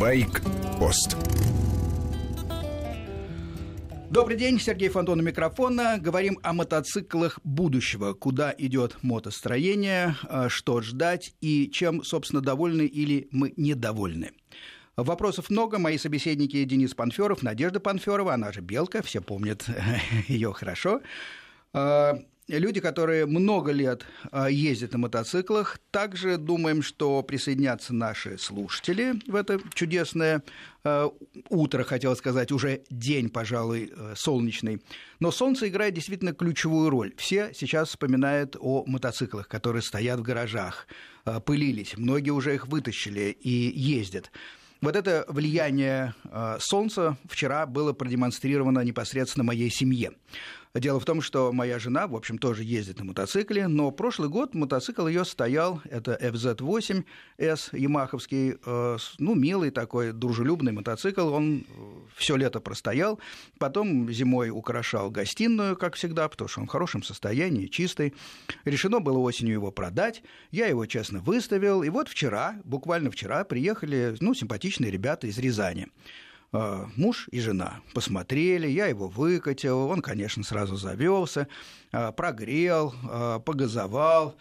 Байк-пост. Добрый день, Сергей Фонтон у микрофона. Говорим о мотоциклах будущего. Куда идет мотостроение, а, что ждать и чем, собственно, довольны или мы недовольны. Вопросов много. Мои собеседники Денис Панферов, Надежда Панферова, она же Белка, все помнят ее хорошо. А, люди, которые много лет а, ездят на мотоциклах. Также думаем, что присоединятся наши слушатели в это чудесное а, утро, хотел сказать, уже день, пожалуй, э, солнечный. Но солнце играет действительно ключевую роль. Все сейчас вспоминают о мотоциклах, которые стоят в гаражах, пылились. Многие уже их вытащили и ездят. Вот это влияние Солнца вчера было продемонстрировано непосредственно моей семье. Дело в том, что моя жена, в общем, тоже ездит на мотоцикле, но прошлый год мотоцикл ее стоял, это FZ8S ямаховский, э, ну, милый такой, дружелюбный мотоцикл, он э, все лето простоял, потом зимой украшал гостиную, как всегда, потому что он в хорошем состоянии, чистый. Решено было осенью его продать, я его честно выставил, и вот вчера, буквально вчера, приехали, ну, симпатичные ребята из Рязани. А, муж и жена посмотрели, я его выкатил, он, конечно, сразу завелся, а, прогрел, а, погазовал,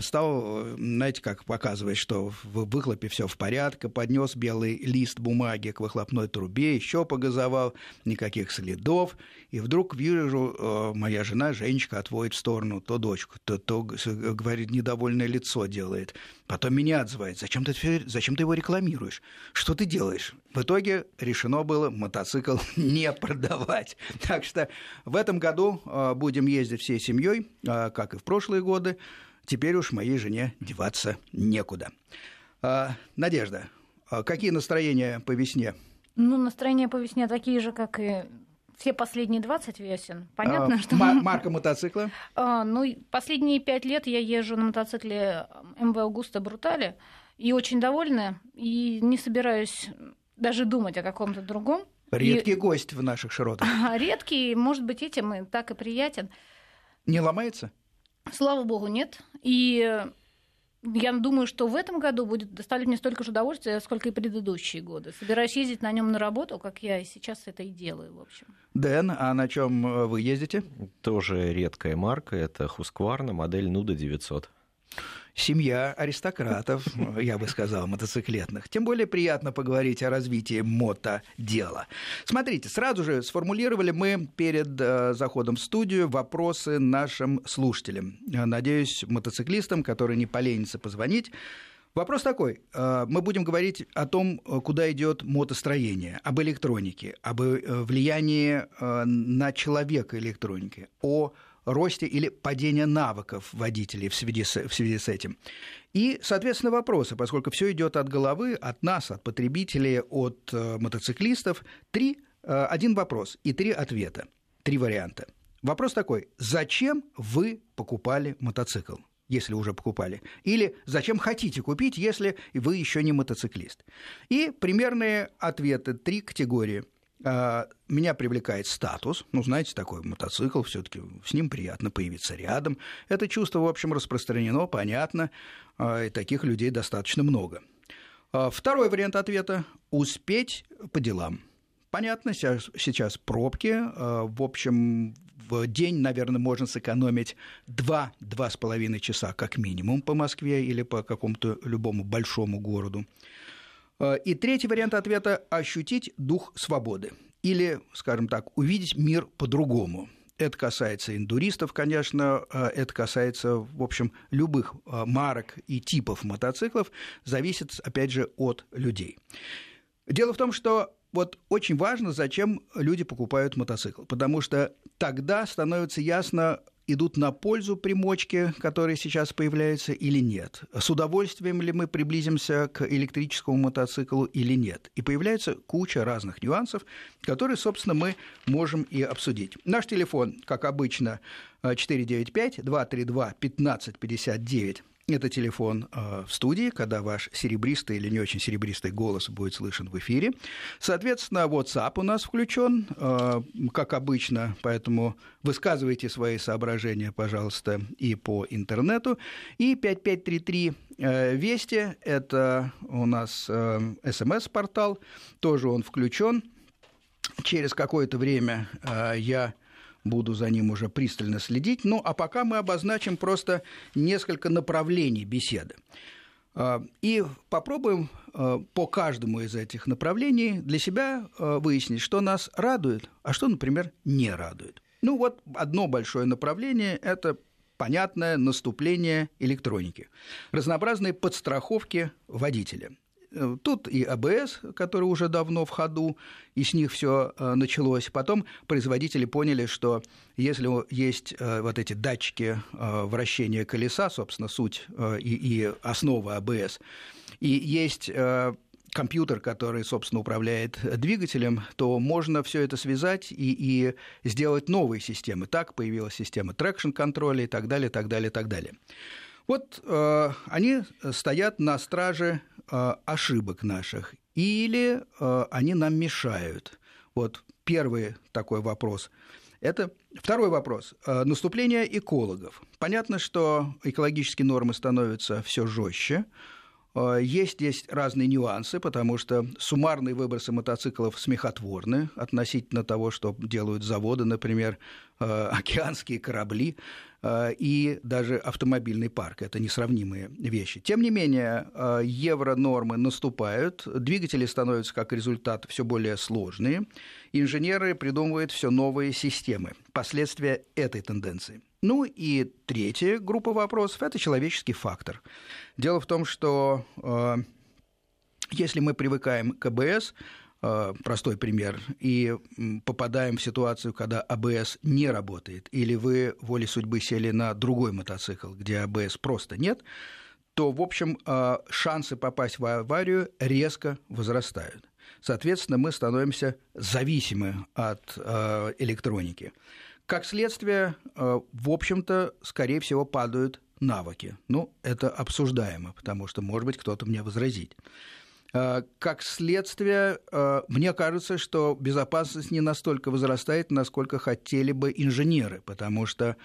стал, знаете, как показывать, что в выхлопе все в порядке, поднес белый лист бумаги к выхлопной трубе, еще погазовал, никаких следов, и вдруг вижу, э, моя жена, Женечка, отводит в сторону то дочку, то, то говорит, недовольное лицо делает, потом меня отзывает, зачем ты, зачем ты его рекламируешь, что ты делаешь? В итоге решено было мотоцикл не продавать. Так что в этом году э, будем ездить всей семьей, как и в прошлые годы. Теперь уж моей жене деваться некуда. А, Надежда, а какие настроения по весне? Ну, настроения по весне такие же, как и все последние 20 весен. Понятно, а, что... Марка мотоцикла? А, ну, последние пять лет я езжу на мотоцикле МВ Аугуста Брутали и очень довольна, и не собираюсь даже думать о каком-то другом. Редкий и... гость в наших широтах. Редкий, может быть, этим и так и приятен. Не ломается? Слава богу, нет. И я думаю, что в этом году будет доставлять мне столько же удовольствия, сколько и предыдущие годы. Собираюсь ездить на нем на работу, как я и сейчас это и делаю, в общем. Дэн, а на чем э, вы ездите? Тоже редкая марка, это Husqvarna, модель Нуда 900 семья аристократов, я бы сказал, мотоциклетных. Тем более приятно поговорить о развитии мотодела. Смотрите, сразу же сформулировали мы перед э, заходом в студию вопросы нашим слушателям. Надеюсь, мотоциклистам, которые не поленятся позвонить, Вопрос такой. Э, мы будем говорить о том, куда идет мотостроение, об электронике, об э, влиянии на человека электроники, о росте или падения навыков водителей в связи, с, в связи с этим. И, соответственно, вопросы, поскольку все идет от головы, от нас, от потребителей, от э, мотоциклистов. Три, э, один вопрос и три ответа, три варианта. Вопрос такой: зачем вы покупали мотоцикл? если уже покупали, или зачем хотите купить, если вы еще не мотоциклист. И примерные ответы, три категории. А, меня привлекает статус, ну, знаете, такой мотоцикл, все таки с ним приятно появиться рядом. Это чувство, в общем, распространено, понятно, а, и таких людей достаточно много. А, второй вариант ответа – успеть по делам. Понятно, сейчас пробки, в общем, в день, наверное, можно сэкономить 2-2,5 часа как минимум по Москве или по какому-то любому большому городу. Э, и третий вариант ответа – ощутить дух свободы. Или, скажем так, увидеть мир по-другому. Это касается индуристов, конечно, э, это касается, в общем, любых э, марок и типов мотоциклов, зависит, опять же, от людей. Дело в том, что вот очень важно, зачем люди покупают мотоцикл, потому что тогда становится ясно, идут на пользу примочки, которые сейчас появляются, или нет? С удовольствием ли мы приблизимся к электрическому мотоциклу или нет? И появляется куча разных нюансов, которые, собственно, мы можем и обсудить. Наш телефон, как обычно, 495-232-1559. Это телефон э, в студии, когда ваш серебристый или не очень серебристый голос будет слышен в эфире. Соответственно, WhatsApp у нас включен, э, как обычно, поэтому высказывайте свои соображения, пожалуйста, и по интернету. И 5533 э, Вести – это у нас смс-портал, тоже он включен. Через какое-то время я буду за ним уже пристально следить. Ну, а пока мы обозначим просто несколько направлений беседы. А, и попробуем а, по каждому из этих направлений для себя а, выяснить, что нас радует, а что, например, не радует. Ну вот одно большое направление – это понятное наступление электроники, разнообразные подстраховки водителя. Э, тут и АБС, который уже давно в ходу, и с них все э, началось. Потом производители поняли, что если есть э, вот эти датчики вращения колеса, собственно, суть и, основа АБС, и есть компьютер, который, собственно, управляет двигателем, то можно все это связать и, и сделать новые системы. Так появилась система трекшн-контроля и так далее, так далее, так далее. Вот э, они стоят на страже э, ошибок наших, или э, они нам мешают. Вот первый такой вопрос. Это второй вопрос. Э, наступление экологов. Понятно, что экологические нормы становятся все жестче. Э, есть здесь разные нюансы, потому что суммарные выбросы мотоциклов смехотворны относительно того, что делают заводы, например, э, океанские корабли. Э, и даже автомобильный парк. Это несравнимые вещи. Тем не менее, э, евро-нормы наступают, двигатели становятся как результат все более сложные, инженеры придумывают все новые системы, последствия этой тенденции. Ну и третья группа вопросов – это человеческий фактор. Дело в том, что э, если мы привыкаем к АБС, Э, простой пример, и попадаем в ситуацию, когда АБС не работает, или вы волей судьбы сели на другой мотоцикл, где АБС просто нет, то, в общем, э, шансы попасть в аварию резко возрастают. Соответственно, мы становимся зависимы от э, электроники. Как следствие, в общем-то, скорее всего, падают навыки. Ну, это обсуждаемо, потому что, может быть, кто-то мне возразит. Э, как следствие, э, мне кажется, что безопасность не настолько возрастает, насколько хотели бы инженеры, потому что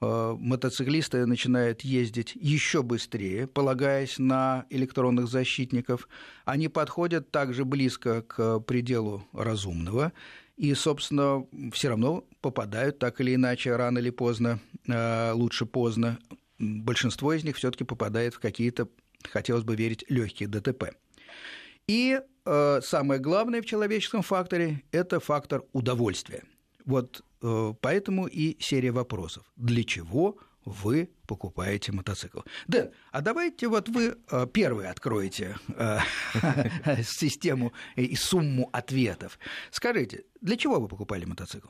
э, мотоциклисты начинают ездить еще быстрее, полагаясь на электронных защитников. Они подходят также близко к пределу разумного и, собственно, все равно попадают так или иначе, рано или поздно, лучше поздно. Большинство из них все-таки попадает в какие-то, хотелось бы верить, легкие ДТП. И э, самое главное в человеческом факторе – это фактор удовольствия. Вот э, поэтому и серия вопросов. Для чего вы покупаете мотоцикл. Дэн, а давайте вот вы э, первый откроете э, систему и сумму ответов. Скажите, для чего вы покупали мотоцикл?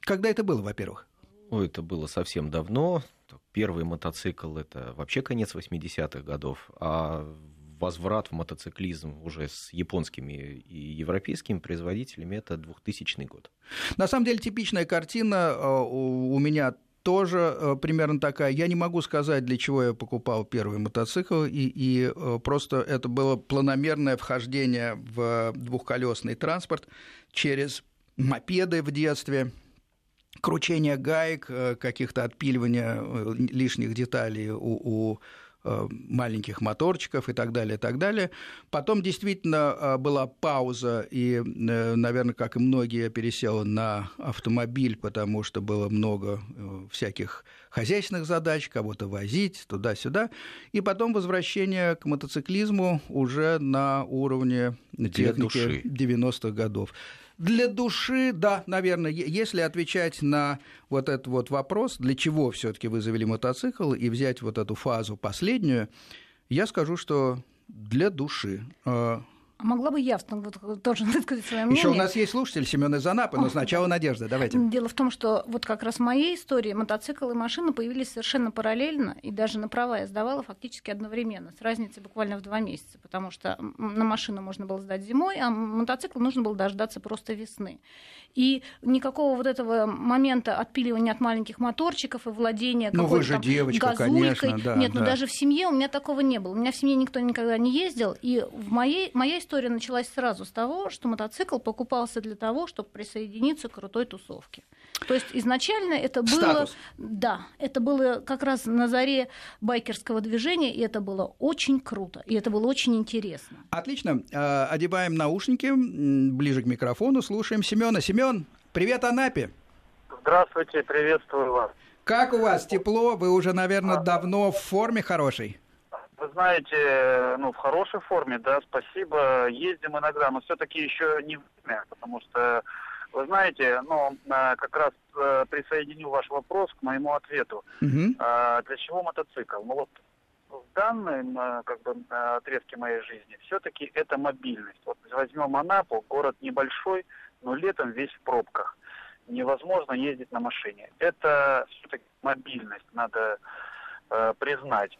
Когда это было, во-первых? Ой, это было совсем давно. Первый мотоцикл это вообще конец 80-х годов, а возврат в мотоциклизм уже с японскими и европейскими производителями это 2000 год. На самом деле типичная картина э, у меня тоже э, примерно такая. Я не могу сказать, для чего я покупал первый мотоцикл, и, и э, просто это было планомерное вхождение в двухколесный транспорт через мопеды в детстве, кручение гаек, каких-то отпиливания лишних деталей у, у маленьких моторчиков и так далее, и так далее. Потом действительно э, была пауза, и, э, наверное, как и многие, я пересел на автомобиль, потому что было много всяких хозяйственных задач, кого-то возить туда-сюда. И потом возвращение к мотоциклизму уже на уровне техники 90-х годов. Для души, да, наверное, если отвечать на вот этот вот вопрос, для чего все-таки вы завели мотоцикл, и взять вот эту фазу последнюю, я скажу, что для души. А, могла бы я вот, тоже высказать свое мнение? Еще у нас есть слушатель Семен из Анапы, но сначала Надежда, давайте. Дело в том, что вот как раз в моей истории мотоцикл и машина появились совершенно параллельно, и даже на права я сдавала фактически одновременно, с разницей буквально в два месяца, потому что на машину можно было сдать зимой, а мотоцикл нужно было дождаться просто весны. И никакого вот этого момента отпиливания от маленьких моторчиков и владения ну, какой-то же там девочка, газулькой. конечно, да, Нет, да. ну даже в семье у меня такого не было. У меня в семье никто никогда не ездил, и в моей, моя история началась сразу с того, что мотоцикл покупался для того, чтобы присоединиться к крутой тусовке. То есть изначально это было... Статус. Да, это было как раз на заре байкерского движения, и это было очень круто, и это было очень интересно. Отлично. Э, Одеваем наушники ближе к микрофону, слушаем Семена. Семен, привет, Анапе. Здравствуйте, приветствую вас. Как у вас тепло? Вы уже, наверное, давно в форме хорошей. Вы знаете, ну, в хорошей форме, да, спасибо. Ездим иногда, но все-таки еще не время, потому что, вы знаете, ну, а, как раз э, присоединю ваш вопрос к моему ответу. Мгм. А, Для чего мотоцикл? Ну вот в данном э, как бы, э, отрезке моей жизни все-таки это мобильность. Вот возьмем Анапу, город небольшой, но летом весь в пробках. Невозможно ездить на машине. Это все-таки мобильность, надо э, признать.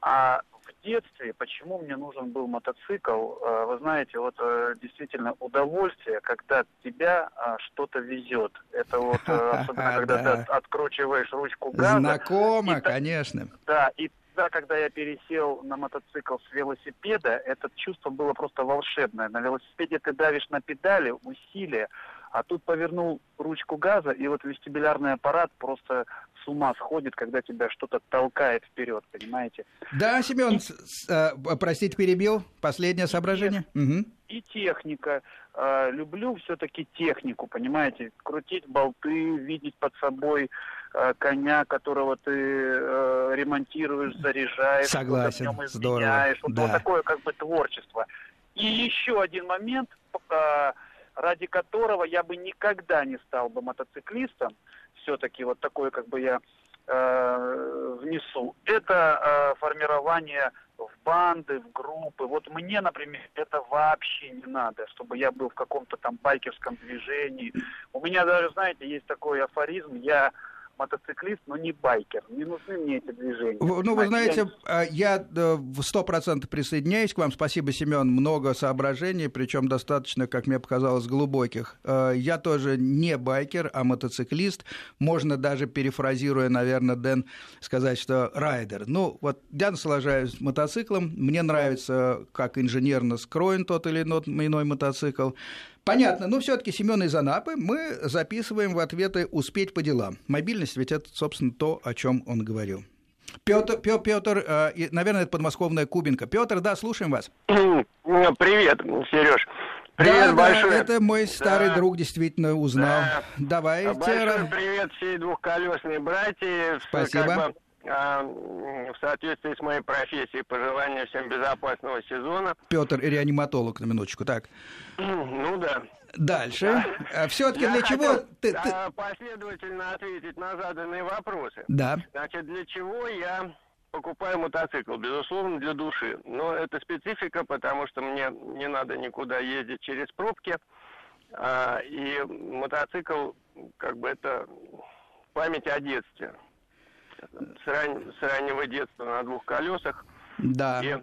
А в детстве, почему мне нужен был мотоцикл, э, вы знаете, вот э, действительно удовольствие, когда тебя э, что-то везет. Это вот э, особенно когда ты откручиваешь ручку газа. Знакомо, конечно. Да, и тогда, когда я пересел на мотоцикл с велосипеда, это чувство было просто волшебное. На велосипеде ты давишь на педали, усилие, а тут повернул ручку газа, и вот вестибулярный аппарат просто с ума сходит, когда тебя что-то толкает вперед, понимаете? Да, Семен, с- э, простите, перебил. Последнее соображение. Мгм. И техника. Э, люблю все-таки технику, понимаете? Крутить болты, видеть под собой э, коня, которого ты э, ремонтируешь, заряжаешь, в Согласен, нем здорово. Вот, да. вот такое как бы творчество. И еще один момент, э, ради которого я бы никогда не стал бы мотоциклистом, все-таки вот такое как бы я э, внесу, это э, формирование в банды, в группы. Вот мне, например, это вообще не надо, чтобы я был в каком-то там байкерском движении. У меня даже, знаете, есть такой афоризм, я мотоциклист, но не байкер. Не нужны мне эти движения. Ну, вы знаете, я э, в сто процентов присоединяюсь к вам. Спасибо, Семен. Много соображений, причем достаточно, как мне показалось, глубоких. Э, Я тоже не байкер, а мотоциклист. Можно даже, перефразируя, наверное, Дэн, сказать, что райдер. Ну, вот я наслаждаюсь мотоциклом. Мне нравится, как инженерно скроен тот или иной мотоцикл. Понятно, но все-таки Семен из Анапы мы записываем в ответы «успеть по делам». Мобильность ведь это, собственно, то, о чем он говорил. Петр, Петр, наверное, это подмосковная Кубинка. Петр, да, слушаем вас. Привет, Сереж. Привет да, большой. Да, это мой старый Да. друг действительно узнал. Да. Давайте. Большой привет всей двухколесной братьи. С- Спасибо. как бы, в соответствии с моей профессией, пожелания всем безопасного сезона. Петр, реаниматолог, на минуточку. Так, Ну да. дальше. Все-таки Я для чего ты... ты- а, последовательно ответить на заданные вопросы. Да. Значит, для чего я покупаю мотоцикл? Безусловно, для души. Но это специфика, потому что мне не надо никуда ездить через пробки. А, и мотоцикл, как бы это память о детстве. С, ран- с раннего детства на двух колесах. Да. И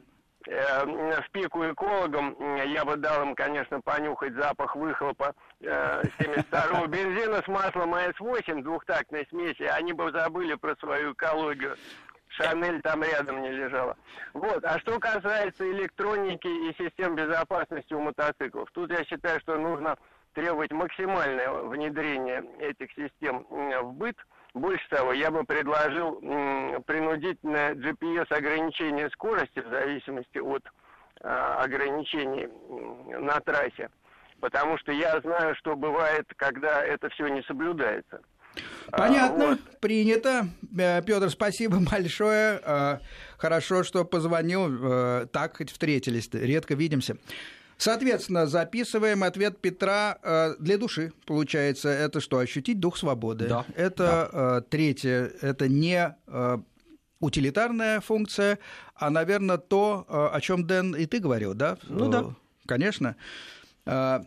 э, в пику экологам м, я бы дал им, конечно, понюхать запах выхлопа э, 72-го бензина с маслом АС-8 двухтактной смеси. Они бы забыли про свою экологию. Шанель там рядом не лежала. Вот. А что касается электроники и систем безопасности у мотоциклов, тут я считаю, что нужно требовать максимальное внедрение этих систем в быт. Больше того, я бы предложил принудительное GPS ограничение скорости в зависимости от а, ограничений на трассе. Потому что я знаю, что бывает, когда это все не соблюдается. А, Понятно, вот. принято. Петр, спасибо большое. Э, Хорошо, что позвонил. Э, Так хоть встретились, редко видимся. Соответственно, записываем ответ Петра э, для души. Получается, это что? Ощутить дух свободы. Да, Это э, третье. Это не э, утилитарная функция, а, наверное, то, э, о чем Дэн и ты говорил, да? Ну да. конечно. А,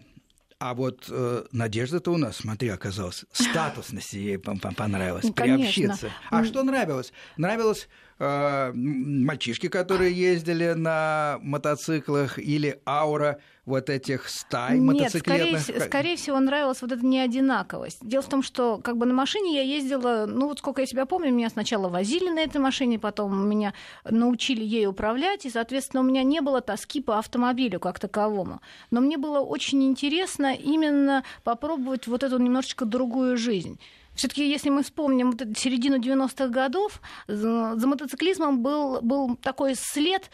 а вот э, Надежда-то у нас, смотри, оказалась, статусности ей понравилось, Ну, приобщиться. А что нравилось? Нравилось э, мальчишки, которые ездили на мотоциклах, или аура вот этих стай Нет, скорее, мотоциклетных? вс- скорее всего, нравилась вот эта неодинаковость. Дело в том, что как бы на машине я ездила, ну вот сколько я себя помню, меня сначала возили на этой машине, потом меня научили ей управлять, и, соответственно, у меня не было тоски по автомобилю как таковому. Но мне было очень интересно именно попробовать вот эту немножечко другую жизнь. Все-таки, если мы вспомним середину 90-х годов, за мотоциклизмом был, был такой след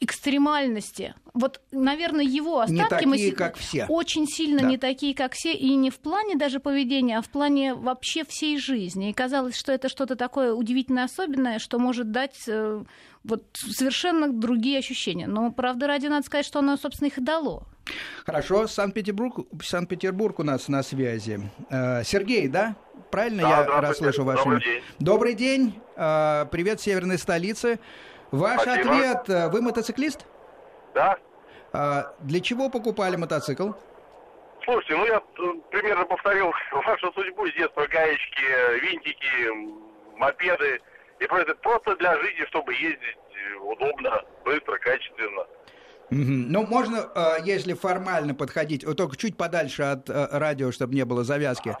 экстремальности. Вот, наверное, его Не остатки мы такие, се- как все. очень сильно Да. не такие, как все, и не в плане даже поведения, а в плане вообще всей жизни. И казалось, что это что-то такое удивительное, особенное, что может дать э, вот совершенно другие ощущения. Но, правда, ради надо сказать, что оно, собственно, их и дало. Хорошо, Санкт-Петербург, Санкт-Петербург у нас на связи. Э, Сергей, да? Правильно Да, я расслышал ваше Добрый день. Добрый день. Э, Привет, северной столице. Ваш Спасибо. ответ. э, Вы мотоциклист? Да? Для чего покупали мотоцикл? Слушайте, ну я примерно повторил вашу судьбу с детства. Гаечки, винтики, мопеды. И просто, просто для жизни, чтобы ездить удобно, быстро, качественно. Ну, можно, э, если формально подходить, вот только чуть подальше от э, радио, чтобы не было завязки,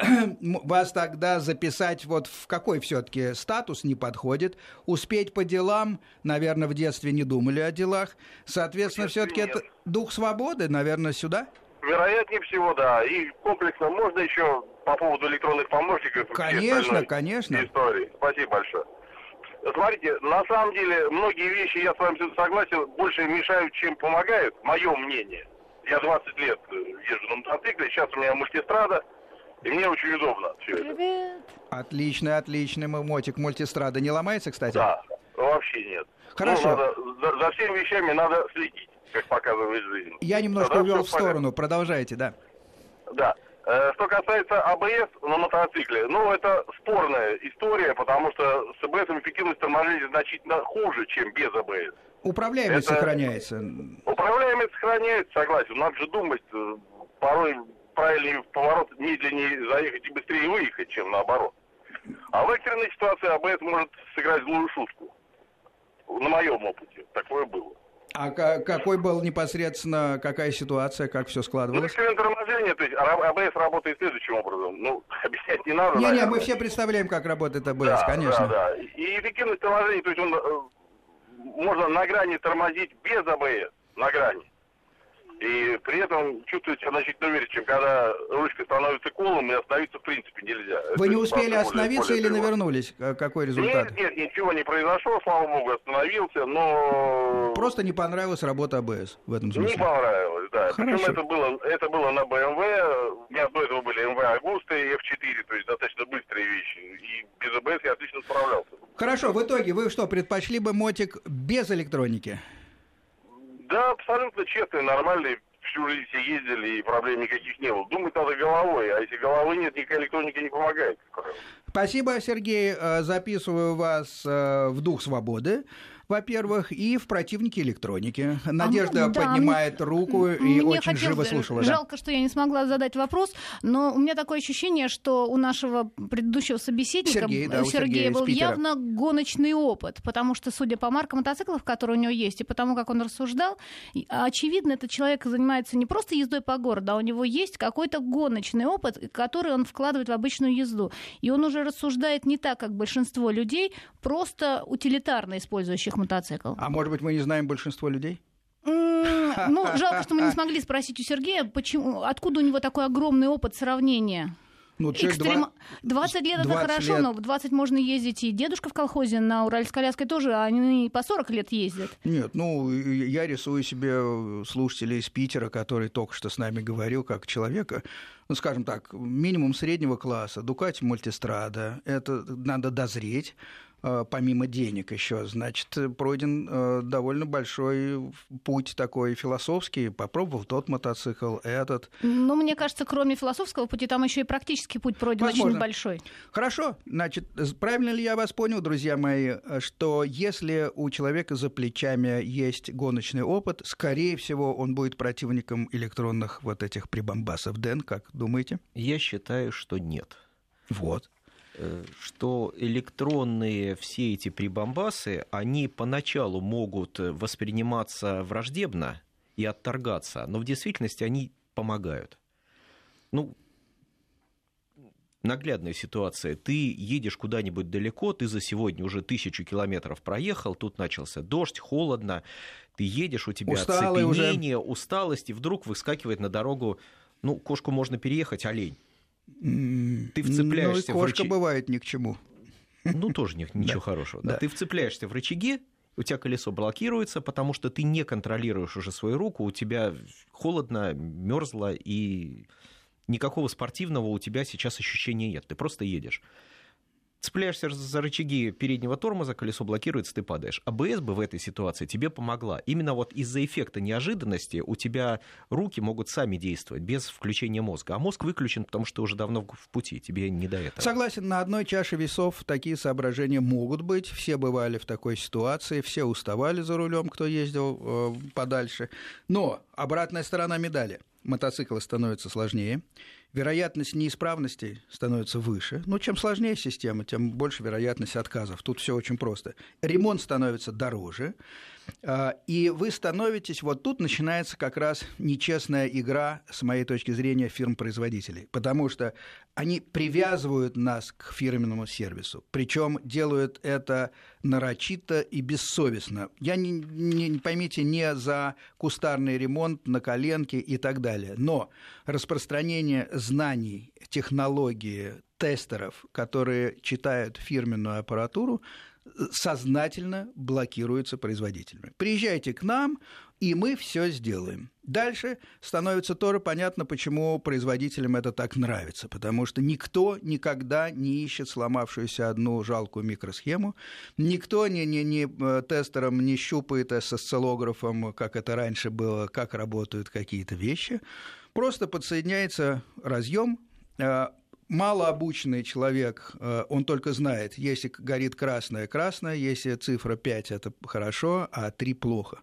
вас тогда записать вот в какой все-таки статус не подходит, успеть по делам, наверное, в детстве не думали о делах, соответственно, все-таки это дух свободы, наверное, сюда? Вероятнее всего, да. И комплексно можно еще по поводу электронных помощников. Конечно, конечно. Истории. Спасибо большое. Смотрите, на самом деле, многие вещи, я с вами согласен, больше мешают, чем помогают, мое мнение. Я 20 лет э, езжу на мотоцикле, сейчас у меня мультистрада, и мне очень удобно все это. Привет. Отличный, отличный мой мотик мультистрада. Не ломается, кстати? Да, вообще нет. Хорошо. Ну, надо, за, за всеми вещами надо следить, как показывает жизнь. Я немножко Тогда увел в сторону. Продолжайте, да. Да. Э, Что касается АБС на мотоцикле, ну, это спорная история, потому что с АБС эффективность торможения значительно хуже, чем без АБС. Управляемость Это- сохраняется. Управляемость сохраняется, согласен. Надо же думать, э, порой правильнее в поворот медленнее заехать и быстрее выехать, чем наоборот. А в экстренной ситуации АБС может сыграть злую шутку. На моем опыте такое было. А ка- какой был непосредственно, какая ситуация, как все Ну, складывалось? экстренное торможение, то есть АБС работает следующим образом. Ну, объяснять не надо. Не-не, мы все представляем, как работает АБС, Да, конечно. Да, да. И эффективность торможения, то есть он э, можно на грани тормозить без АБС, на грани. И при этом чувствуете себя значительно увереннее, чем когда ручка становится колом, и остановиться в принципе нельзя. Вы Это не успели более- остановиться более или тревожно. навернулись? Какой результат? Нет, нет, ничего не произошло, слава богу, остановился, но Просто не понравилась работа АБС в этом не смысле. понравилось, да. Хорошо. Причем это было, это было на BMW, у меня до этого были MV Агуста и F4, то есть достаточно быстрые вещи. И без АБС я отлично справлялся. Хорошо, в итоге вы что, предпочли бы мотик без электроники? Да, абсолютно честный, нормальный. Всю жизнь все ездили, и проблем никаких не было. Думать надо головой, а если головы нет, никакая электроника не помогает. Спасибо, Сергей. Э, Записываю вас э, в дух свободы, во-первых, и в противнике электроники. Надежда А, да, поднимает руку и Мне очень хотелось- живо слушала. да. Жалко, что я не смогла задать вопрос, но у меня такое ощущение, что у нашего предыдущего собеседника Сергей, да, у Сергея Сергея был явно гоночный опыт, потому что, судя по маркам мотоциклов, которые у него есть, и потому как он рассуждал, очевидно, этот человек занимается не просто ездой по городу, а у него есть какой-то гоночный опыт, который он вкладывает в обычную езду. И он уже рассуждает не так, как большинство людей, просто утилитарно использующих мотоцикл. А может быть, мы не знаем большинство людей? Ну, жалко, что мы не смогли спросить у Сергея, почему, откуда у него такой огромный опыт сравнения. Ну, Экстрем- два- 20 лет это 20 хорошо, лет. но в 20 можно ездить и дедушка в колхозе на Уральско-Ляской тоже, а они и по 40 лет ездят. Нет, ну, я рисую себе слушателей из Питера, который только что с нами говорил, как человека, ну, скажем так, минимум среднего класса, Дукати Мультистрада, это надо дозреть, помимо денег еще, значит, пройден э, довольно большой путь такой философский. Попробовал тот мотоцикл, этот. Ну, мне кажется, кроме философского пути, там еще и практический путь пройден Возможно. очень большой. Хорошо. Значит, правильно ли я вас понял, друзья мои, что если у человека за плечами есть гоночный опыт, скорее всего, он будет противником электронных вот этих прибамбасов. Дэн, как думаете? Я считаю, что нет. Вот. Что электронные все эти прибамбасы, они поначалу могут восприниматься враждебно и отторгаться, но в действительности они помогают. Ну, наглядная ситуация. Ты едешь куда-нибудь далеко, ты за сегодня уже тысячу километров проехал, тут начался дождь, холодно, ты едешь, у тебя Усталый оцепенение, уже. усталость, и вдруг выскакивает на дорогу, ну, кошку можно переехать, олень. Ты вцепляешься ну, и кошка в рычаг... бывает ни к чему. Ну, тоже ничего хорошего. Да. Ты вцепляешься в рычаги, у тебя колесо блокируется, потому что ты не контролируешь уже свою руку, у тебя холодно, мерзло, и никакого спортивного у тебя сейчас ощущения нет. Ты просто едешь цепляешься за рычаги переднего тормоза, колесо блокируется, ты падаешь. АБС бы в этой ситуации тебе помогла. Именно вот из-за эффекта неожиданности у тебя руки могут сами действовать без включения мозга. А мозг выключен, потому что уже давно в пути, тебе не до этого. Согласен, на одной чаше весов такие соображения могут быть. Все бывали в такой ситуации, все уставали за рулем, кто ездил э, подальше. Но обратная сторона медали. Мотоциклы становятся сложнее, вероятность неисправности становится выше. Но чем сложнее система, тем больше вероятность отказов. Тут все очень просто. Ремонт становится дороже, и вы становитесь, вот тут начинается как раз нечестная игра, с моей точки зрения, фирм-производителей, потому что они привязывают нас к фирменному сервису, причем делают это нарочито и бессовестно. Я не, не, не поймите, не за кустарный ремонт на коленке и так далее, но распространение знаний, технологии, тестеров, которые читают фирменную аппаратуру, сознательно блокируются производителями. Приезжайте к нам, и мы все сделаем. Дальше становится тоже понятно, почему производителям это так нравится, потому что никто никогда не ищет сломавшуюся одну жалкую микросхему, никто не, не, не э, тестером не щупает с осциллографом, как это раньше было, как работают какие-то вещи. Просто подсоединяется разъем, э, малообученный человек, э, он только знает, если горит красное, красное, если цифра 5 это хорошо, а 3 плохо.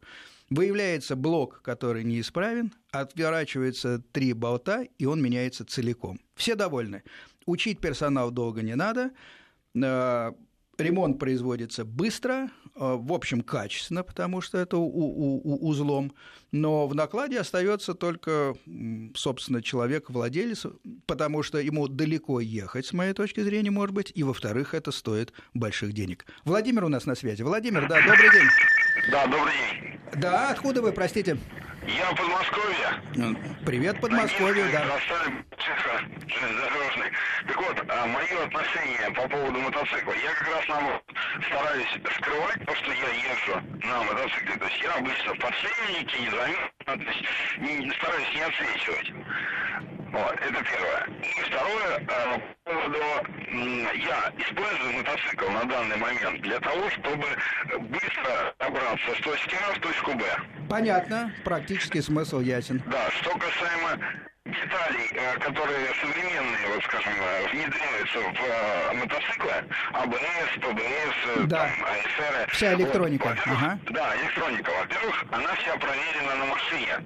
Выявляется блок, который неисправен, отворачивается три болта, и он меняется целиком. Все довольны. Учить персонал долго не надо, э, ремонт производится быстро, в общем, качественно, потому что это у, у, у, узлом, но в накладе остается только, собственно, человек-владелец, потому что ему далеко ехать, с моей точки зрения, может быть, и, во-вторых, это стоит больших денег. Владимир у нас на связи. Владимир, да, добрый день. Да, добрый день. Да, откуда вы, простите? Я в Подмосковье. Ну, привет, Подмосковье, да. железнодорожный. Так вот, а, мое отношение по поводу мотоцикла. Я как раз наоборот стараюсь скрывать то, что я езжу на мотоцикле. То есть я обычно в подшипнике, не заметно, то есть не, стараюсь не отсвечивать. Вот, это первое. И второе, э, по поводу, я использую мотоцикл на данный момент для того, чтобы быстро добраться с точки А в точку Б. Понятно, практический смысл ясен. Да, что касаемо деталей, э, которые современные, вот скажем, э, внедряются в мотоциклы, АБС, ПБС, да. там, АСР. Вся электроника. Вот, ага. Да, электроника. Во-первых, она вся проверена на машине.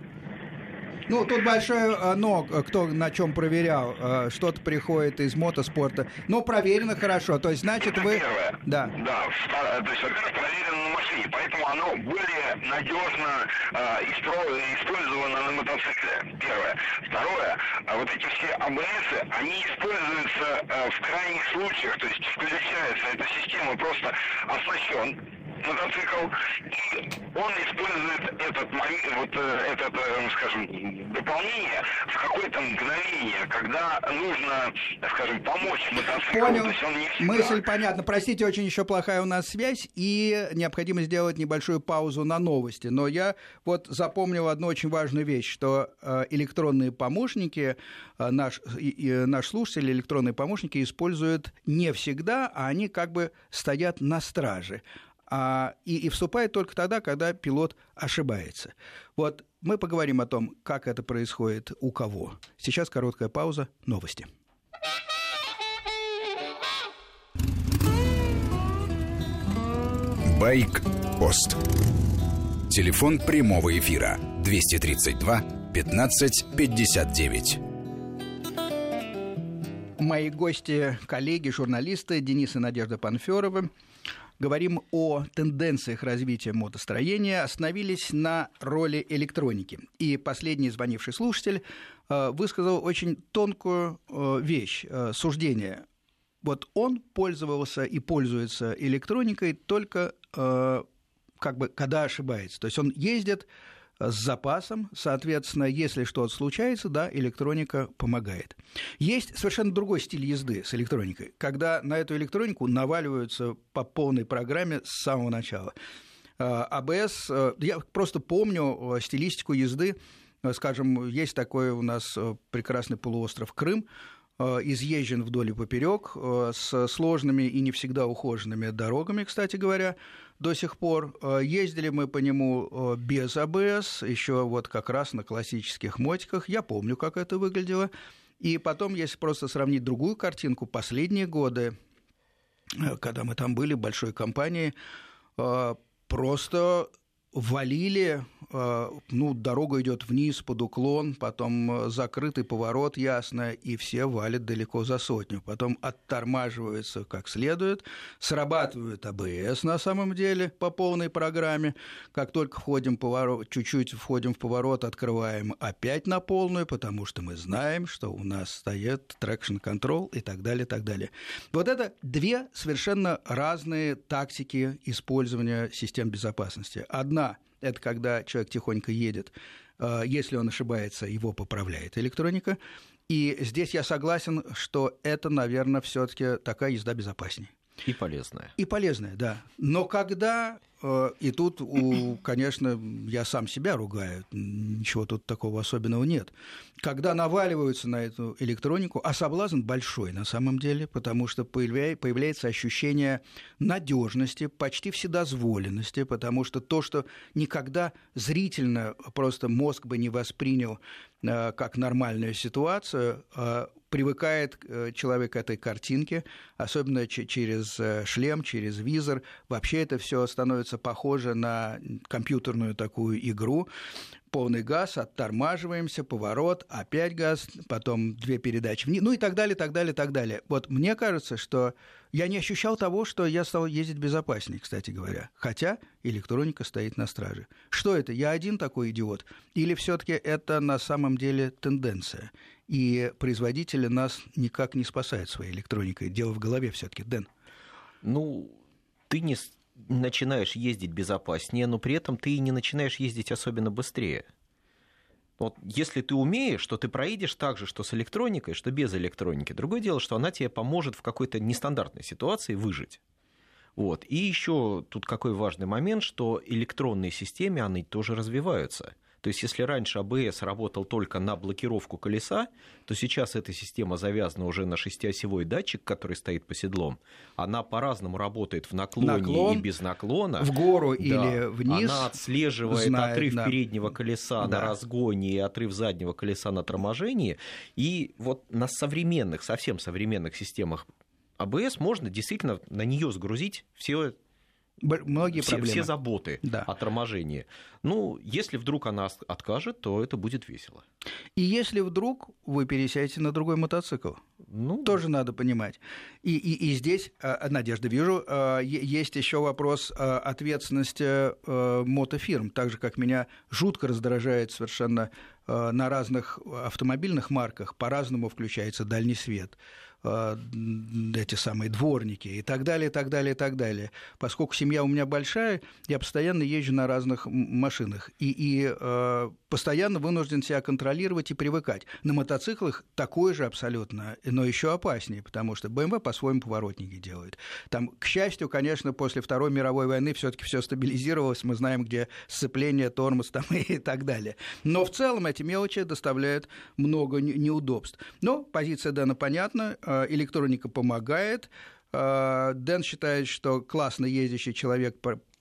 Ну, тут большое э, но, э, кто на чем проверял, э, что-то приходит из мотоспорта. Но проверено хорошо, то есть, значит, Это вы... Первое. Да. Да, то есть, во-первых, проверено на машине, поэтому оно более надежно использовано на мотоцикле. Первое. Второе, а вот эти все АБС, они используются в крайних случаях, то есть включается эта система просто оснащен мотоцикл, он использует этот момент, вот э, это, э, скажем, дополнение в какое-то мгновение, когда нужно, скажем, помочь мотоциклу. Понял. Всегда... Мысль понятна. Простите, очень еще плохая у нас связь, и необходимо сделать небольшую паузу на новости. Но я вот запомнил одну очень важную вещь, что э, электронные помощники, наш, наш слушатель, электронные помощники используют не всегда, а они как бы стоят на страже а, и, и вступает только тогда, когда пилот ошибается. Вот мы поговорим о том, как это происходит у кого. Сейчас короткая пауза, новости. Байк-пост. Телефон прямого эфира 232 15 59. Мои гости, коллеги, журналисты Денис и Надежда Панферовы говорим о тенденциях развития мотостроения, остановились на роли электроники. И последний звонивший слушатель э, высказал очень тонкую э, вещь, э, суждение. Вот он пользовался и пользуется электроникой только как бы когда ошибается. То есть он ездит с запасом, соответственно, если что-то случается, да, электроника помогает. Есть совершенно другой стиль езды с электроникой, когда на эту электронику наваливаются по полной программе с самого начала. А, АБС, э, я просто помню э, стилистику езды, э, скажем, есть такой у нас прекрасный полуостров Крым, изъезжен вдоль и поперек, с сложными и не всегда ухоженными дорогами, кстати говоря, до сих пор. Э, ездили мы по нему э, без АБС, еще вот как раз на классических мотиках. Я помню, как это выглядело. И потом, если просто сравнить другую картинку, последние годы, э, когда мы там были, большой компании, просто валили, э, ну, дорога идет вниз под уклон, потом э, закрытый поворот, ясно, и все валят далеко за сотню. Потом оттормаживаются как следует, срабатывают АБС на самом деле по полной программе. Как только входим поворот, чуть-чуть входим в поворот, открываем опять на полную, потому что мы знаем, что у нас стоит traction control и так далее, так далее. Вот это две совершенно разные тактики использования систем безопасности. Одна Одна – это когда человек тихонько едет, э, если он ошибается, его поправляет электроника. И здесь я согласен, что это, наверное, все-таки такая езда безопаснее. И полезная. И полезная, да. Но когда и тут, конечно, я сам себя ругаю, ничего тут такого особенного нет. Когда наваливаются на эту электронику, а соблазн большой на самом деле, потому что появляется ощущение надежности, почти вседозволенности, потому что то, что никогда зрительно просто мозг бы не воспринял э, как нормальную ситуацию, э, привыкает человек к этой картинке, особенно через шлем, через визор. Вообще это все становится становится похоже на компьютерную такую игру. Полный газ, оттормаживаемся, поворот, опять газ, потом две передачи вниз, ну и так далее, так далее, так далее. Вот мне кажется, что я не ощущал того, что я стал ездить безопаснее, кстати говоря. Хотя электроника стоит на страже. Что это? Я один такой идиот? Или все-таки это на самом деле тенденция? И производители нас никак не спасают своей электроникой. Дело в голове все-таки, Дэн. Ну, ты не начинаешь ездить безопаснее, но при этом ты и не начинаешь ездить особенно быстрее. Вот если ты умеешь, то ты проедешь так же, что с электроникой, что без электроники. Другое дело, что она тебе поможет в какой-то нестандартной ситуации выжить. Вот. И еще тут какой важный момент, что электронные системы, они тоже развиваются – то есть, если раньше АБС работал только на блокировку колеса, то сейчас эта система завязана уже на шестиосевой датчик, который стоит по седлом. Она по-разному работает в наклоне Наклон, и без наклона. В гору да. или вниз. Она отслеживает знает, отрыв да. переднего колеса да. на разгоне и отрыв заднего колеса на торможении. И вот на современных, совсем современных системах АБС можно действительно на нее сгрузить все многие все, проблемы. Все заботы да. о торможении. Ну, если вдруг она откажет, то это будет весело. И если вдруг вы пересядете на другой мотоцикл, ну, тоже надо понимать. И, и, и здесь, а, Надежда, вижу, а, есть еще вопрос а, ответственности мотофирм. Так же, как меня жутко раздражает совершенно на разных автомобильных марках, по-разному включается дальний свет э, эти самые дворники и так далее, и так далее, и так далее. Поскольку семья у меня большая, я постоянно езжу на разных машинах и, и э, постоянно вынужден себя контролировать и привыкать. На мотоциклах такое же абсолютно, но еще опаснее, потому что BMW по-своему поворотники делают. Там, к счастью, конечно, после Второй мировой войны все-таки все стабилизировалось, мы знаем, где сцепление, тормоз там и так далее. Но в целом эти мелочи доставляют много неудобств. Но позиция Дэна понятна, э, электроника помогает. Э, Дэн считает, что классно ездящий человек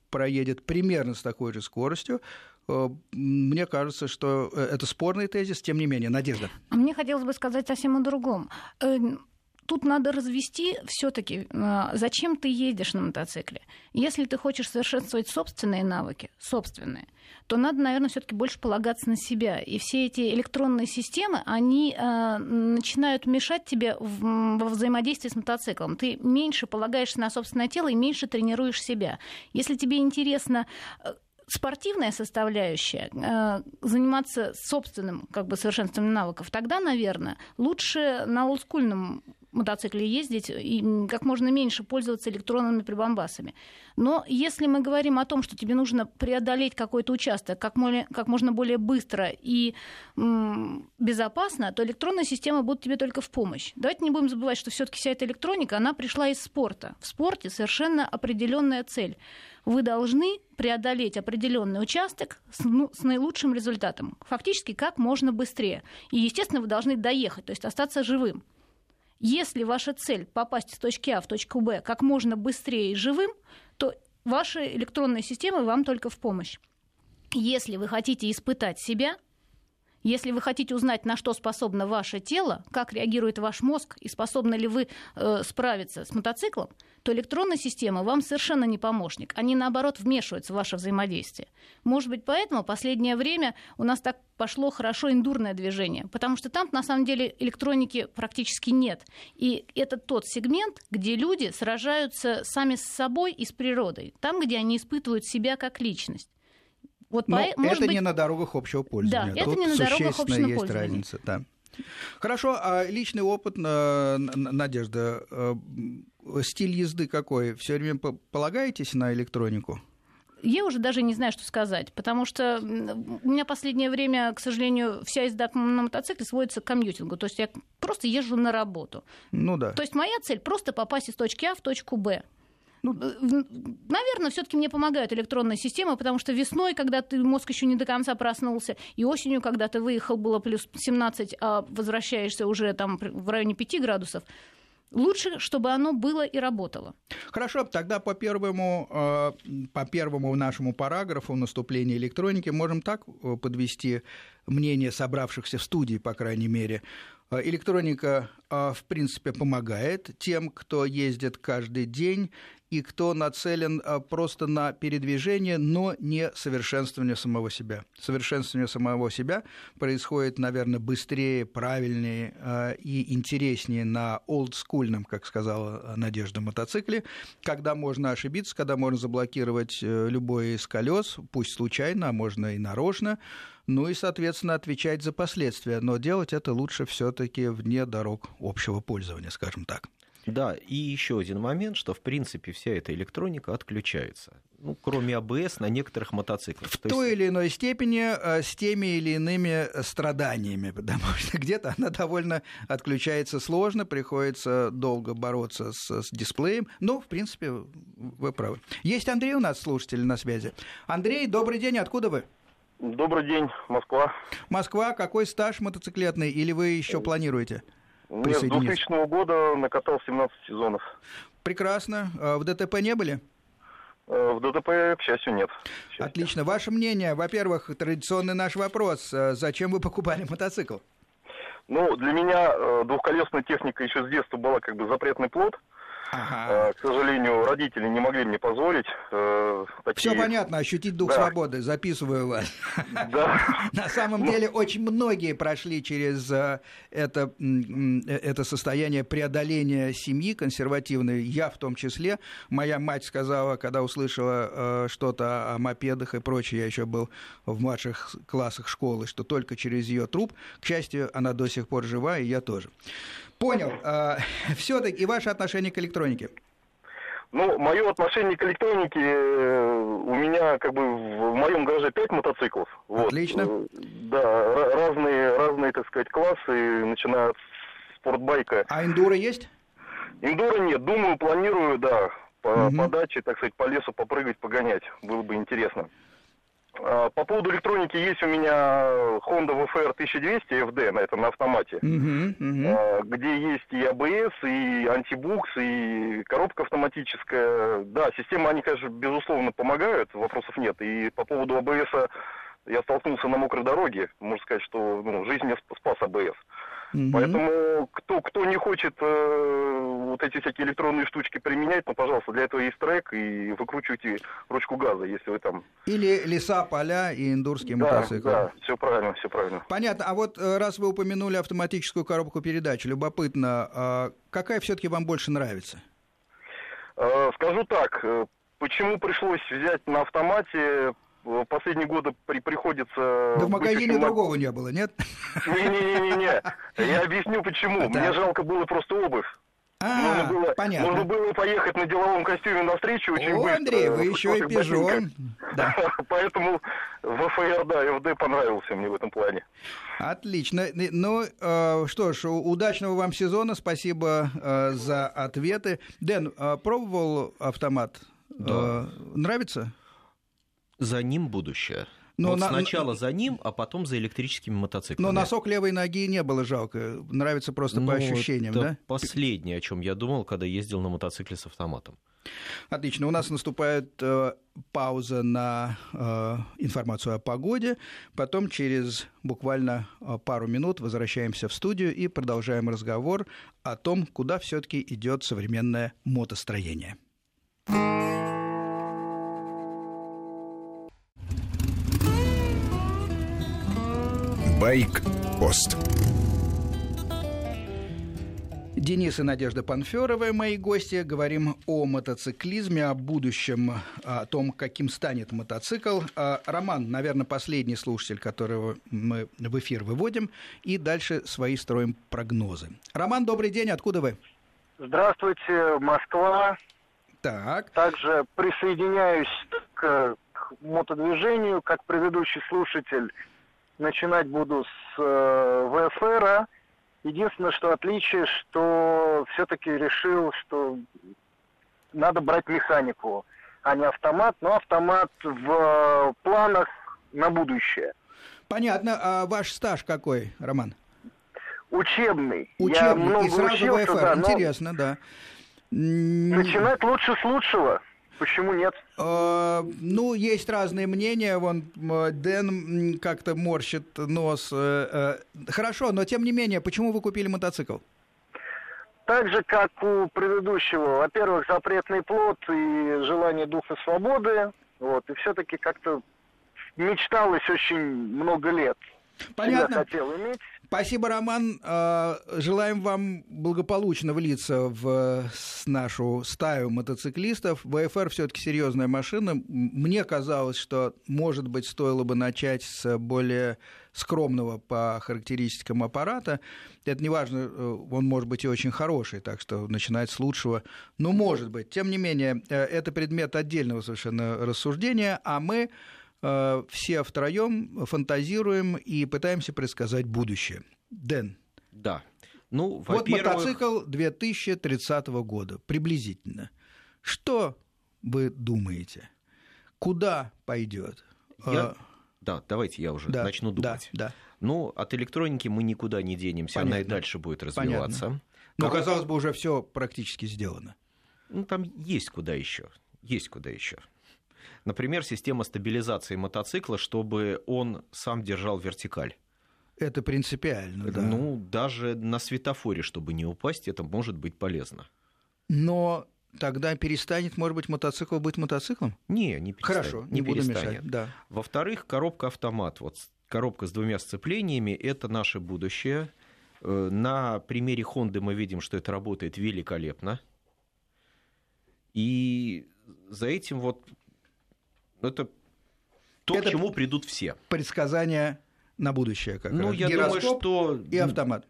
проедет примерно с такой же скоростью. Э, мне кажется, что это спорный тезис, тем не менее. Надежда. А мне хотелось бы сказать совсем о другом тут надо развести все-таки, а, зачем ты едешь на мотоцикле. Если ты хочешь совершенствовать собственные навыки, собственные, то надо, наверное, все-таки больше полагаться на себя. И все эти электронные системы, они э, начинают мешать тебе во взаимодействии с мотоциклом. Ты меньше полагаешься на собственное тело и меньше тренируешь себя. Если тебе интересно э, спортивная составляющая, э, заниматься собственным как бы, совершенствованием навыков, тогда, наверное, лучше на олдскульном мотоцикле ездить и как можно меньше пользоваться электронными прибамбасами. Но если мы говорим о том, что тебе нужно преодолеть какой-то участок как, более, как можно более быстро и м, безопасно, то электронные системы будут тебе только в помощь. Давайте не будем забывать, что все-таки вся эта электроника, она пришла из спорта. В спорте совершенно определенная цель. Вы должны преодолеть определенный участок с, ну, с наилучшим результатом. Фактически как можно быстрее. И, естественно, вы должны доехать, то есть остаться живым. Если ваша цель попасть с точки А в точку Б как можно быстрее и живым, то ваши электронные системы вам только в помощь. Если вы хотите испытать себя, если вы хотите узнать, на что способно ваше тело, как реагирует ваш мозг и способны ли вы э, справиться с мотоциклом, то электронная система вам совершенно не помощник. Они, наоборот, вмешиваются в ваше взаимодействие. Может быть, поэтому последнее время у нас так пошло хорошо индурное движение, потому что там, на самом деле, электроники практически нет. И это тот сегмент, где люди сражаются сами с собой и с природой, там, где они испытывают себя как личность. Вот Но по... это быть... не на дорогах общего пользования. Да, Тут это не на дорогах общего есть пользования. разница, да. Хорошо, а личный опыт, э, Надежда, э, стиль езды какой? Все время полагаетесь на электронику? Я уже даже не знаю, что сказать, потому что у меня последнее время, к сожалению, вся езда на мотоцикле сводится к комьютингу. То есть я просто езжу на работу. Ну да. То есть моя цель просто попасть из точки А в точку Б. Ну, э, наверное, все-таки мне помогают электронные системы, потому что весной, когда ты мозг еще не до конца проснулся, и осенью, когда ты выехал, было плюс 17, а возвращаешься уже там в районе 5 градусов, Лучше, чтобы оно было и работало. Хорошо, тогда по первому, э, по первому нашему параграфу наступления электроники можем так э, подвести мнение собравшихся в студии, по крайней мере. Электроника, в принципе, помогает тем, кто ездит каждый день и кто нацелен а, просто на передвижение, но не совершенствование самого себя. Совершенствование самого себя происходит, наверное, быстрее, правильнее а, и интереснее на олдскульном, как сказала Надежда, мотоцикле, когда можно ошибиться, когда можно заблокировать э, любой из колес, пусть случайно, а можно и нарочно, ну и, соответственно, отвечать за последствия. Но делать это лучше все-таки вне дорог общего пользования, скажем так. Да, и еще один момент, что в принципе вся эта электроника отключается. Ну, кроме АБС на некоторых мотоциклах. В То той есть... или иной степени э, с теми или иными страданиями, потому что где-то она довольно отключается сложно, приходится долго бороться с, с дисплеем. Но, в принципе, вы правы. Есть Андрей у нас, слушатель на связи. Андрей, добрый день, откуда вы? Добрый день, Москва. Москва, какой стаж мотоциклетный или вы еще планируете? Нет, с 2000 года накатал 17 сезонов. Прекрасно. А в ДТП не были? Э, в ДТП, к счастью, нет. К счастью. Отлично. Ваше мнение, во-первых, традиционный наш вопрос. Э, зачем вы покупали мотоцикл? Ну, для меня э, двухколесная техника еще с детства была как бы запретный плод. Ага. Э, к сожалению, родители не могли мне позволить. Э, такие... Все понятно, ощутить дух да. свободы, записываю вас. Да. На самом ну. деле очень многие прошли через э, это, это состояние преодоления семьи консервативной, я в том числе. Моя мать сказала, когда услышала что-то о мопедах и прочее, я еще был в младших классах школы, что только через ее труп. К счастью, она до сих пор жива, и я тоже. Понял. А, Все-таки ваше отношение к электронике? Ну, мое отношение к электронике, у меня как бы в моем гараже 5 мотоциклов. Вот. Отлично. Э, да, разные, разные, так сказать, классы, начиная от спортбайка. А эндуро есть? Эндуро нет, думаю, планирую, да, по, угу. по даче, так сказать, по лесу попрыгать, погонять, было бы интересно. А, по поводу электроники есть у меня Honda VFR 1200 FD, на этом на автомате, uh-huh, uh-huh. где есть и ABS, и антибукс, и коробка автоматическая. Да, системы, они, конечно, безусловно помогают, вопросов нет. И по поводу ABS я столкнулся на мокрой дороге, можно сказать, что ну, жизнь мне спас ABS. Угу. Поэтому кто, кто не хочет э, вот эти всякие электронные штучки применять, ну, пожалуйста, для этого есть трек, и выкручивайте ручку газа, если вы там... Или леса, поля и индурские да, мотоциклы. Да, все правильно, все правильно. Понятно. А вот э, раз вы упомянули автоматическую коробку передач, любопытно, а какая все-таки вам больше нравится? Э, скажу так, э, почему пришлось взять на автомате, в последние годы при, приходится... Да в магазине очень... другого не было, нет? Не-не-не-не. Я объясню почему. Мне жалко было просто обувь. А, нужно было, понятно. Нужно было поехать на деловом костюме навстречу очень О, быстро. Андрей, вы еще и пижон. Да. Поэтому ВФР, да, ФД понравился мне в этом плане. Отлично. Ну, э, что ж, удачного вам сезона. Спасибо э, за ответы. Дэн, э, пробовал автомат? Да. Нравится? За ним будущее. Но вот на... сначала за ним, а потом за электрическими мотоциклами. Но носок левой ноги не было жалко. Нравится просто ну, по ощущениям, это да? Последнее, о чем я думал, когда ездил на мотоцикле с автоматом. Отлично. У нас наступает э, пауза на э, информацию о погоде. Потом через буквально э, пару минут возвращаемся в студию и продолжаем разговор о том, куда все-таки идет современное мотостроение. Байк-пост. Денис и Надежда Панферовы, мои гости. Говорим о мотоциклизме, о будущем, о том, каким станет мотоцикл. А, Роман, наверное, последний слушатель, которого мы в эфир выводим. И дальше свои строим прогнозы. Роман, добрый день. Откуда вы? Здравствуйте, Москва. Так. Также присоединяюсь к, к мотодвижению, как предыдущий слушатель начинать буду с э, ВФР. Единственное, что отличие, что все-таки решил, что надо брать механику, а не автомат. Но автомат в планах на будущее. Понятно. А ваш стаж какой, Роман? Учебный. Учебный. Я много И сразу учился, ВФР. Да, Интересно, да. Начинать лучше с лучшего. Почему нет? Э, ну, есть разные мнения. Вон Дэн как-то морщит нос. Э, э, хорошо, но тем не менее, почему вы купили мотоцикл? Так же, как у предыдущего. Во-первых, запретный плод и желание духа свободы. Вот, и все-таки как-то мечталось очень много лет. Понятно. Всегда хотел иметь. Спасибо, Роман. А, желаем вам благополучно влиться в нашу стаю мотоциклистов. ВФР все-таки серьезная машина. Мне казалось, что, может быть, стоило бы начать с более скромного по характеристикам аппарата. Это не важно, э, он может быть и очень хороший, так что начинать с лучшего, ну, может быть. Тем не менее, э, это предмет отдельного совершенно рассуждения, а мы все втроем фантазируем и пытаемся предсказать будущее. Дэн. Да. Ну, вот мотоцикл 2030 года, приблизительно. Что вы думаете? Куда пойдет? Я... Э, да, давайте я уже да, начну думать. Да, да. Ну, от электроники мы никуда не денемся, Понятно. она и дальше будет развиваться. Понятно. Но, казалось бы, уже все практически сделано. Ну, там есть куда еще. Есть куда еще. Например, система стабилизации мотоцикла, чтобы он сам держал вертикаль. Это принципиально, да. Ну, даже на светофоре, чтобы не упасть, это может быть полезно. Но тогда перестанет, может быть, мотоцикл быть мотоциклом? Не, не перестанет. Хорошо, не, не буду мешать. Да. Во-вторых, коробка-автомат. Вот коробка с двумя сцеплениями – это наше будущее. Э, на примере Honda мы видим, что это работает великолепно. И за этим вот это то, это к чему придут все. Предсказания на будущее, как Ну, раз. я думаю, что... И автомат.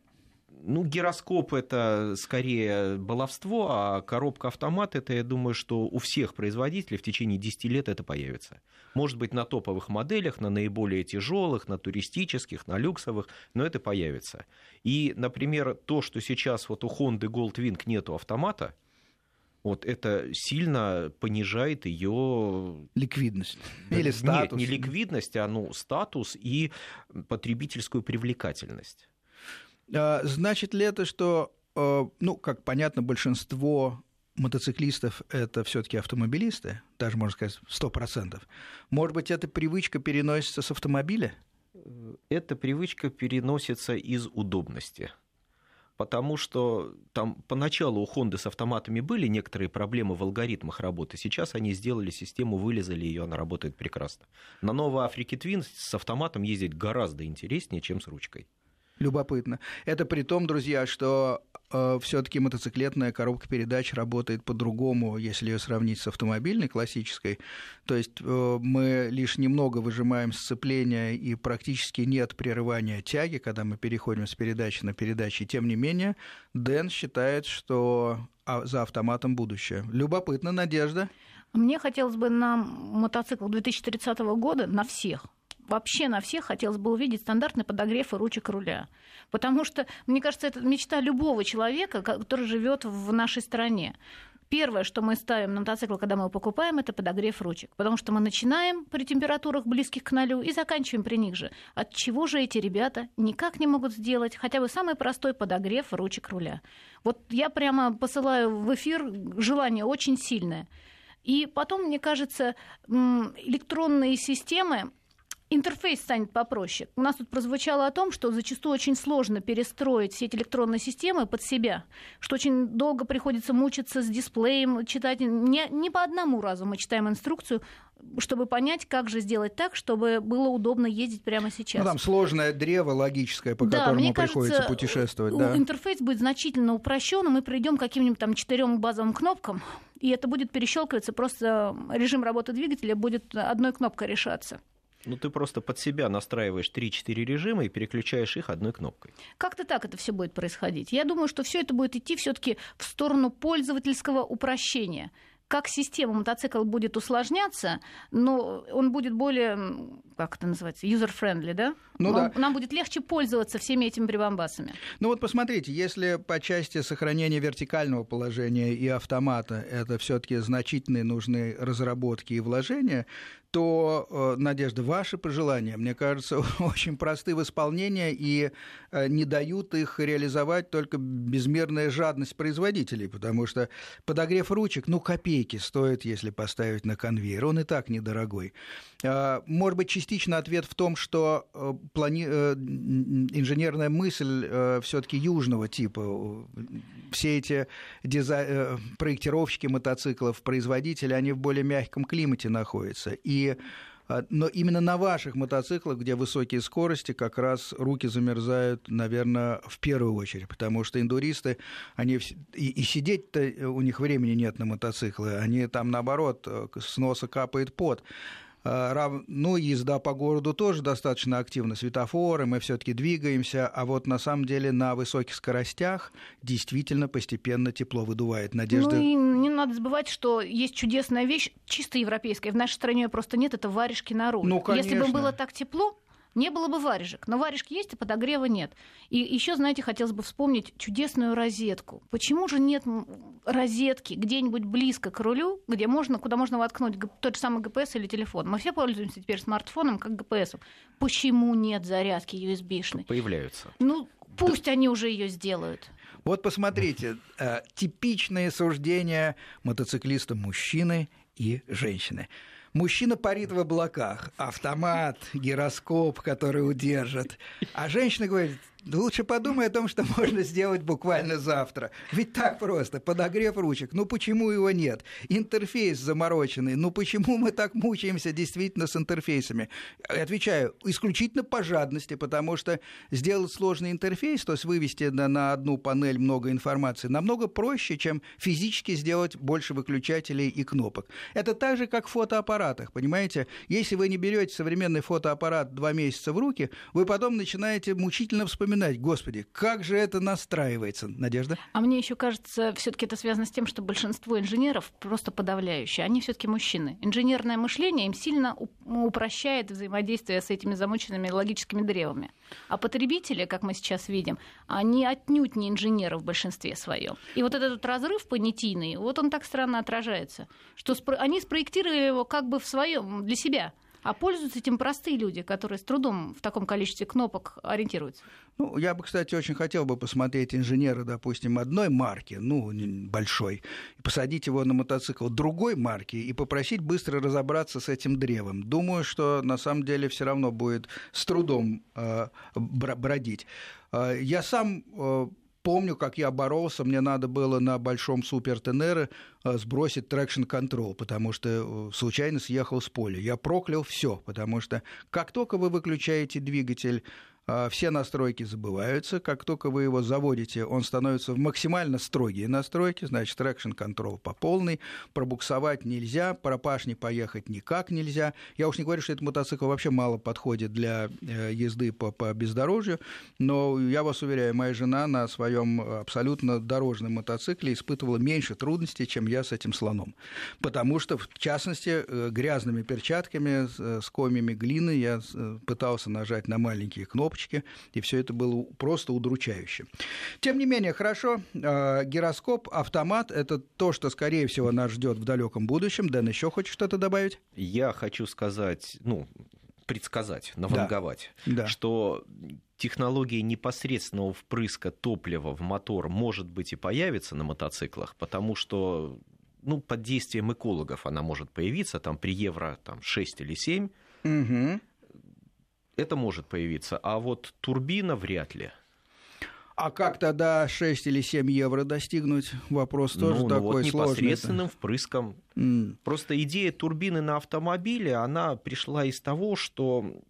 Ну, гироскоп это скорее баловство, а коробка автомат это, я думаю, что у всех производителей в течение 10 лет это появится. Может быть, на топовых моделях, на наиболее тяжелых, на туристических, на люксовых, но это появится. И, например, то, что сейчас вот у Honda Goldwing нету автомата, вот это сильно понижает ее ликвидность или статус. Нет, не ликвидность, а ну, статус и потребительскую привлекательность. А, значит ли это, что, э, ну, как понятно, большинство мотоциклистов это все-таки автомобилисты, даже можно сказать сто процентов. Может быть, эта привычка переносится с автомобиля? Эта привычка переносится из удобности. Потому что там поначалу у Honda с автоматами были некоторые проблемы в алгоритмах работы. Сейчас они сделали систему, вылезали ее, она работает прекрасно. На новой Африке Twin с автоматом ездить гораздо интереснее, чем с ручкой. Любопытно. Это при том, друзья, что э, все-таки мотоциклетная коробка передач работает по-другому, если ее сравнить с автомобильной классической. То есть э, мы лишь немного выжимаем сцепление и практически нет прерывания тяги, когда мы переходим с передачи на передачи. Тем не менее, Дэн считает, что а, за автоматом будущее. Любопытно, Надежда. Мне хотелось бы на мотоцикл 2030 года, на всех, вообще на всех хотелось бы увидеть стандартный подогрев и ручек руля. Потому что, мне кажется, это мечта любого человека, который живет в нашей стране. Первое, что мы ставим на мотоцикл, когда мы его покупаем, это подогрев ручек. Потому что мы начинаем при температурах близких к нулю и заканчиваем при них же. От чего же эти ребята никак не могут сделать хотя бы самый простой подогрев ручек руля? Вот я прямо посылаю в эфир желание очень сильное. И потом, мне кажется, электронные системы, интерфейс станет попроще. У нас тут прозвучало о том, что зачастую очень сложно перестроить все эти электронные системы под себя, что очень долго приходится мучиться с дисплеем, читать. Не, не по одному разу мы читаем инструкцию, чтобы понять, как же сделать так, чтобы было удобно ездить прямо сейчас. Ну, там сложное древо логическое, по да, которому приходится кажется, путешествовать. Да. Интерфейс будет значительно упрощен, и мы придем к каким-нибудь там четырем базовым кнопкам, и это будет перещелкиваться, просто режим работы двигателя будет одной кнопкой решаться. Ну, ты просто под себя настраиваешь 3-4 режима и переключаешь их одной кнопкой. Как-то так это все будет происходить. Я думаю, что все это будет идти все-таки в сторону пользовательского упрощения как система мотоцикл будет усложняться, но он будет более, как это называется, user-friendly, да? Ну, да. Нам будет легче пользоваться всеми этими прибамбасами. Ну вот посмотрите, если по части сохранения вертикального положения и автомата это все-таки значительные нужны разработки и вложения, то, э, Надежда, ваши пожелания, мне кажется, очень просты в исполнении и э, не дают их реализовать только безмерная жадность производителей, потому что подогрев ручек, ну, копейки стоит, если поставить на конвейер, он и так недорогой. А, может быть, частично ответ в том, что э, плани... инженерная мысль все-таки южного типа, все эти дизай... проектировщики мотоциклов, производители, они в более мягком климате находятся, и а, но именно на ваших мотоциклах, где высокие скорости, как раз руки замерзают, наверное, в первую очередь, потому что индуристы, они и, и сидеть-то у них времени нет на мотоциклы, они там наоборот э, с носа капает пот. А, ну, езда по городу тоже достаточно активна, светофоры, мы все-таки двигаемся, а вот на самом деле на высоких скоростях действительно постепенно тепло выдувает. Надежда... Ну и не надо забывать, что есть чудесная вещь, чисто европейская, в нашей стране ее просто нет, это варежки на руль. Ну, конечно. Если бы было так тепло, не было бы варежек. Но варежки есть, а подогрева нет. И еще, знаете, хотелось бы вспомнить чудесную розетку. Почему же нет розетки где-нибудь близко к рулю, где можно, куда можно воткнуть тот же самый ГПС или телефон? Мы все пользуемся теперь смартфоном как ГПС. Почему нет зарядки USB-шной? Появляются. Ну, пусть да. они уже ее сделают. Вот посмотрите, э, типичные суждения мотоциклиста мужчины и женщины. Мужчина парит в облаках, автомат, гироскоп, который удержит. А женщина говорит, Лучше подумай о том, что можно сделать буквально завтра. Ведь так просто. Подогрев ручек. Ну почему его нет? Интерфейс замороченный. Ну почему мы так мучаемся действительно с интерфейсами? Отвечаю, исключительно по жадности, потому что сделать сложный интерфейс, то есть вывести на, на одну панель много информации, намного проще, чем физически сделать больше выключателей и кнопок. Это так же, как в фотоаппаратах, понимаете? Если вы не берете современный фотоаппарат два месяца в руки, вы потом начинаете мучительно вспоминать вспоминать, господи, как же это настраивается, Надежда? А мне еще кажется, все-таки это связано с тем, что большинство инженеров просто подавляющие, они все-таки мужчины. Инженерное мышление им сильно упрощает взаимодействие с этими замученными логическими древами. А потребители, как мы сейчас видим, они отнюдь не инженеры в большинстве своем. И вот этот разрыв понятийный, вот он так странно отражается, что они спроектировали его как бы в своем для себя. А пользуются этим простые люди, которые с трудом в таком количестве кнопок ориентируются. Ну, я бы, кстати, очень хотел бы посмотреть инженера, допустим, одной марки, ну, большой, и посадить его на мотоцикл другой марки и попросить быстро разобраться с этим древом. Думаю, что на самом деле все равно будет с трудом э, бродить. Э, я сам э, помню, как я боролся, мне надо было на большом супер Тенере э, сбросить traction control, потому что э, случайно съехал с поля. Я проклял все, потому что как только вы выключаете двигатель, все настройки забываются. Как только вы его заводите, он становится в максимально строгие настройки, значит, traction control по полной, пробуксовать нельзя, пропашни поехать никак нельзя. Я уж не говорю, что этот мотоцикл вообще мало подходит для э, езды по, по бездорожью, но я вас уверяю, моя жена на своем абсолютно дорожном мотоцикле испытывала меньше трудностей, чем я с этим слоном. Потому что, в частности, э, грязными перчатками э, с комьями глины я пытался нажать на маленькие кнопки, кнопочки, и все это было просто удручающе. Тем не менее, хорошо, э, гироскоп, автомат – это то, что, скорее всего, нас ждет в далеком будущем. Дэн, еще хочешь что-то добавить? Я хочу сказать, ну, предсказать, наванговать, да. Да. что технология непосредственного впрыска топлива в мотор, может быть, и появится на мотоциклах, потому что ну, под действием экологов она может появиться там, при евро там, 6 или 7. Угу это может появиться, а вот турбина вряд ли. А как тогда 6 или 7 евро достигнуть? Вопрос тоже ну, такой ну вот сложный. непосредственным впрыском. Mm. Просто идея турбины на автомобиле, она пришла из того, что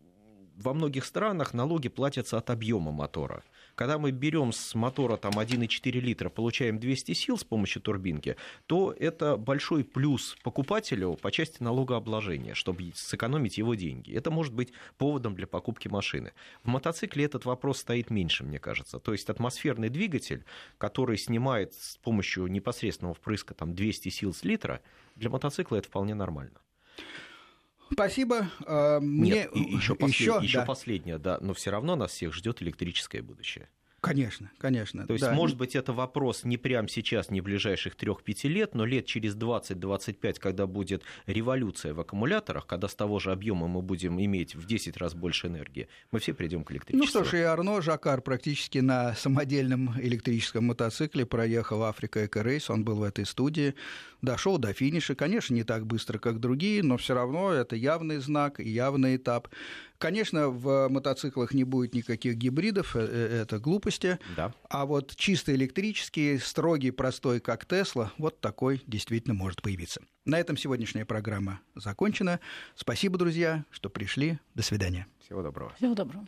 во многих странах налоги платятся от объема мотора. Когда мы берем с мотора там 1,4 литра, получаем 200 сил с помощью турбинки, то это большой плюс покупателю по части налогообложения, чтобы сэкономить его деньги. Это может быть поводом для покупки машины. В мотоцикле этот вопрос стоит меньше, мне кажется. То есть атмосферный двигатель, который снимает с помощью непосредственного впрыска там, 200 сил с литра, для мотоцикла это вполне нормально. Спасибо. А, мне... Нет, еще, послед... еще, еще да. последнее, да, но все равно нас всех ждет электрическое будущее. Конечно, конечно. То есть, да. может быть, это вопрос не прямо сейчас, не ближайших 3-5 лет, но лет через 20-25, когда будет революция в аккумуляторах, когда с того же объема мы будем иметь в 10 раз больше энергии, мы все придем к электричеству. Ну что ж, и Арно Жакар практически на самодельном электрическом мотоцикле проехал Африка Эко-рейс, он был в этой студии, дошел до финиша, конечно, не так быстро, как другие, но все равно это явный знак, явный этап. Конечно, в мотоциклах не будет никаких гибридов, э, э, это глупости. Да. А вот чисто электрический, строгий, простой, как Тесла, вот такой действительно может появиться. На этом сегодняшняя программа закончена. Спасибо, друзья, что пришли. До свидания. Всего доброго. Всего доброго.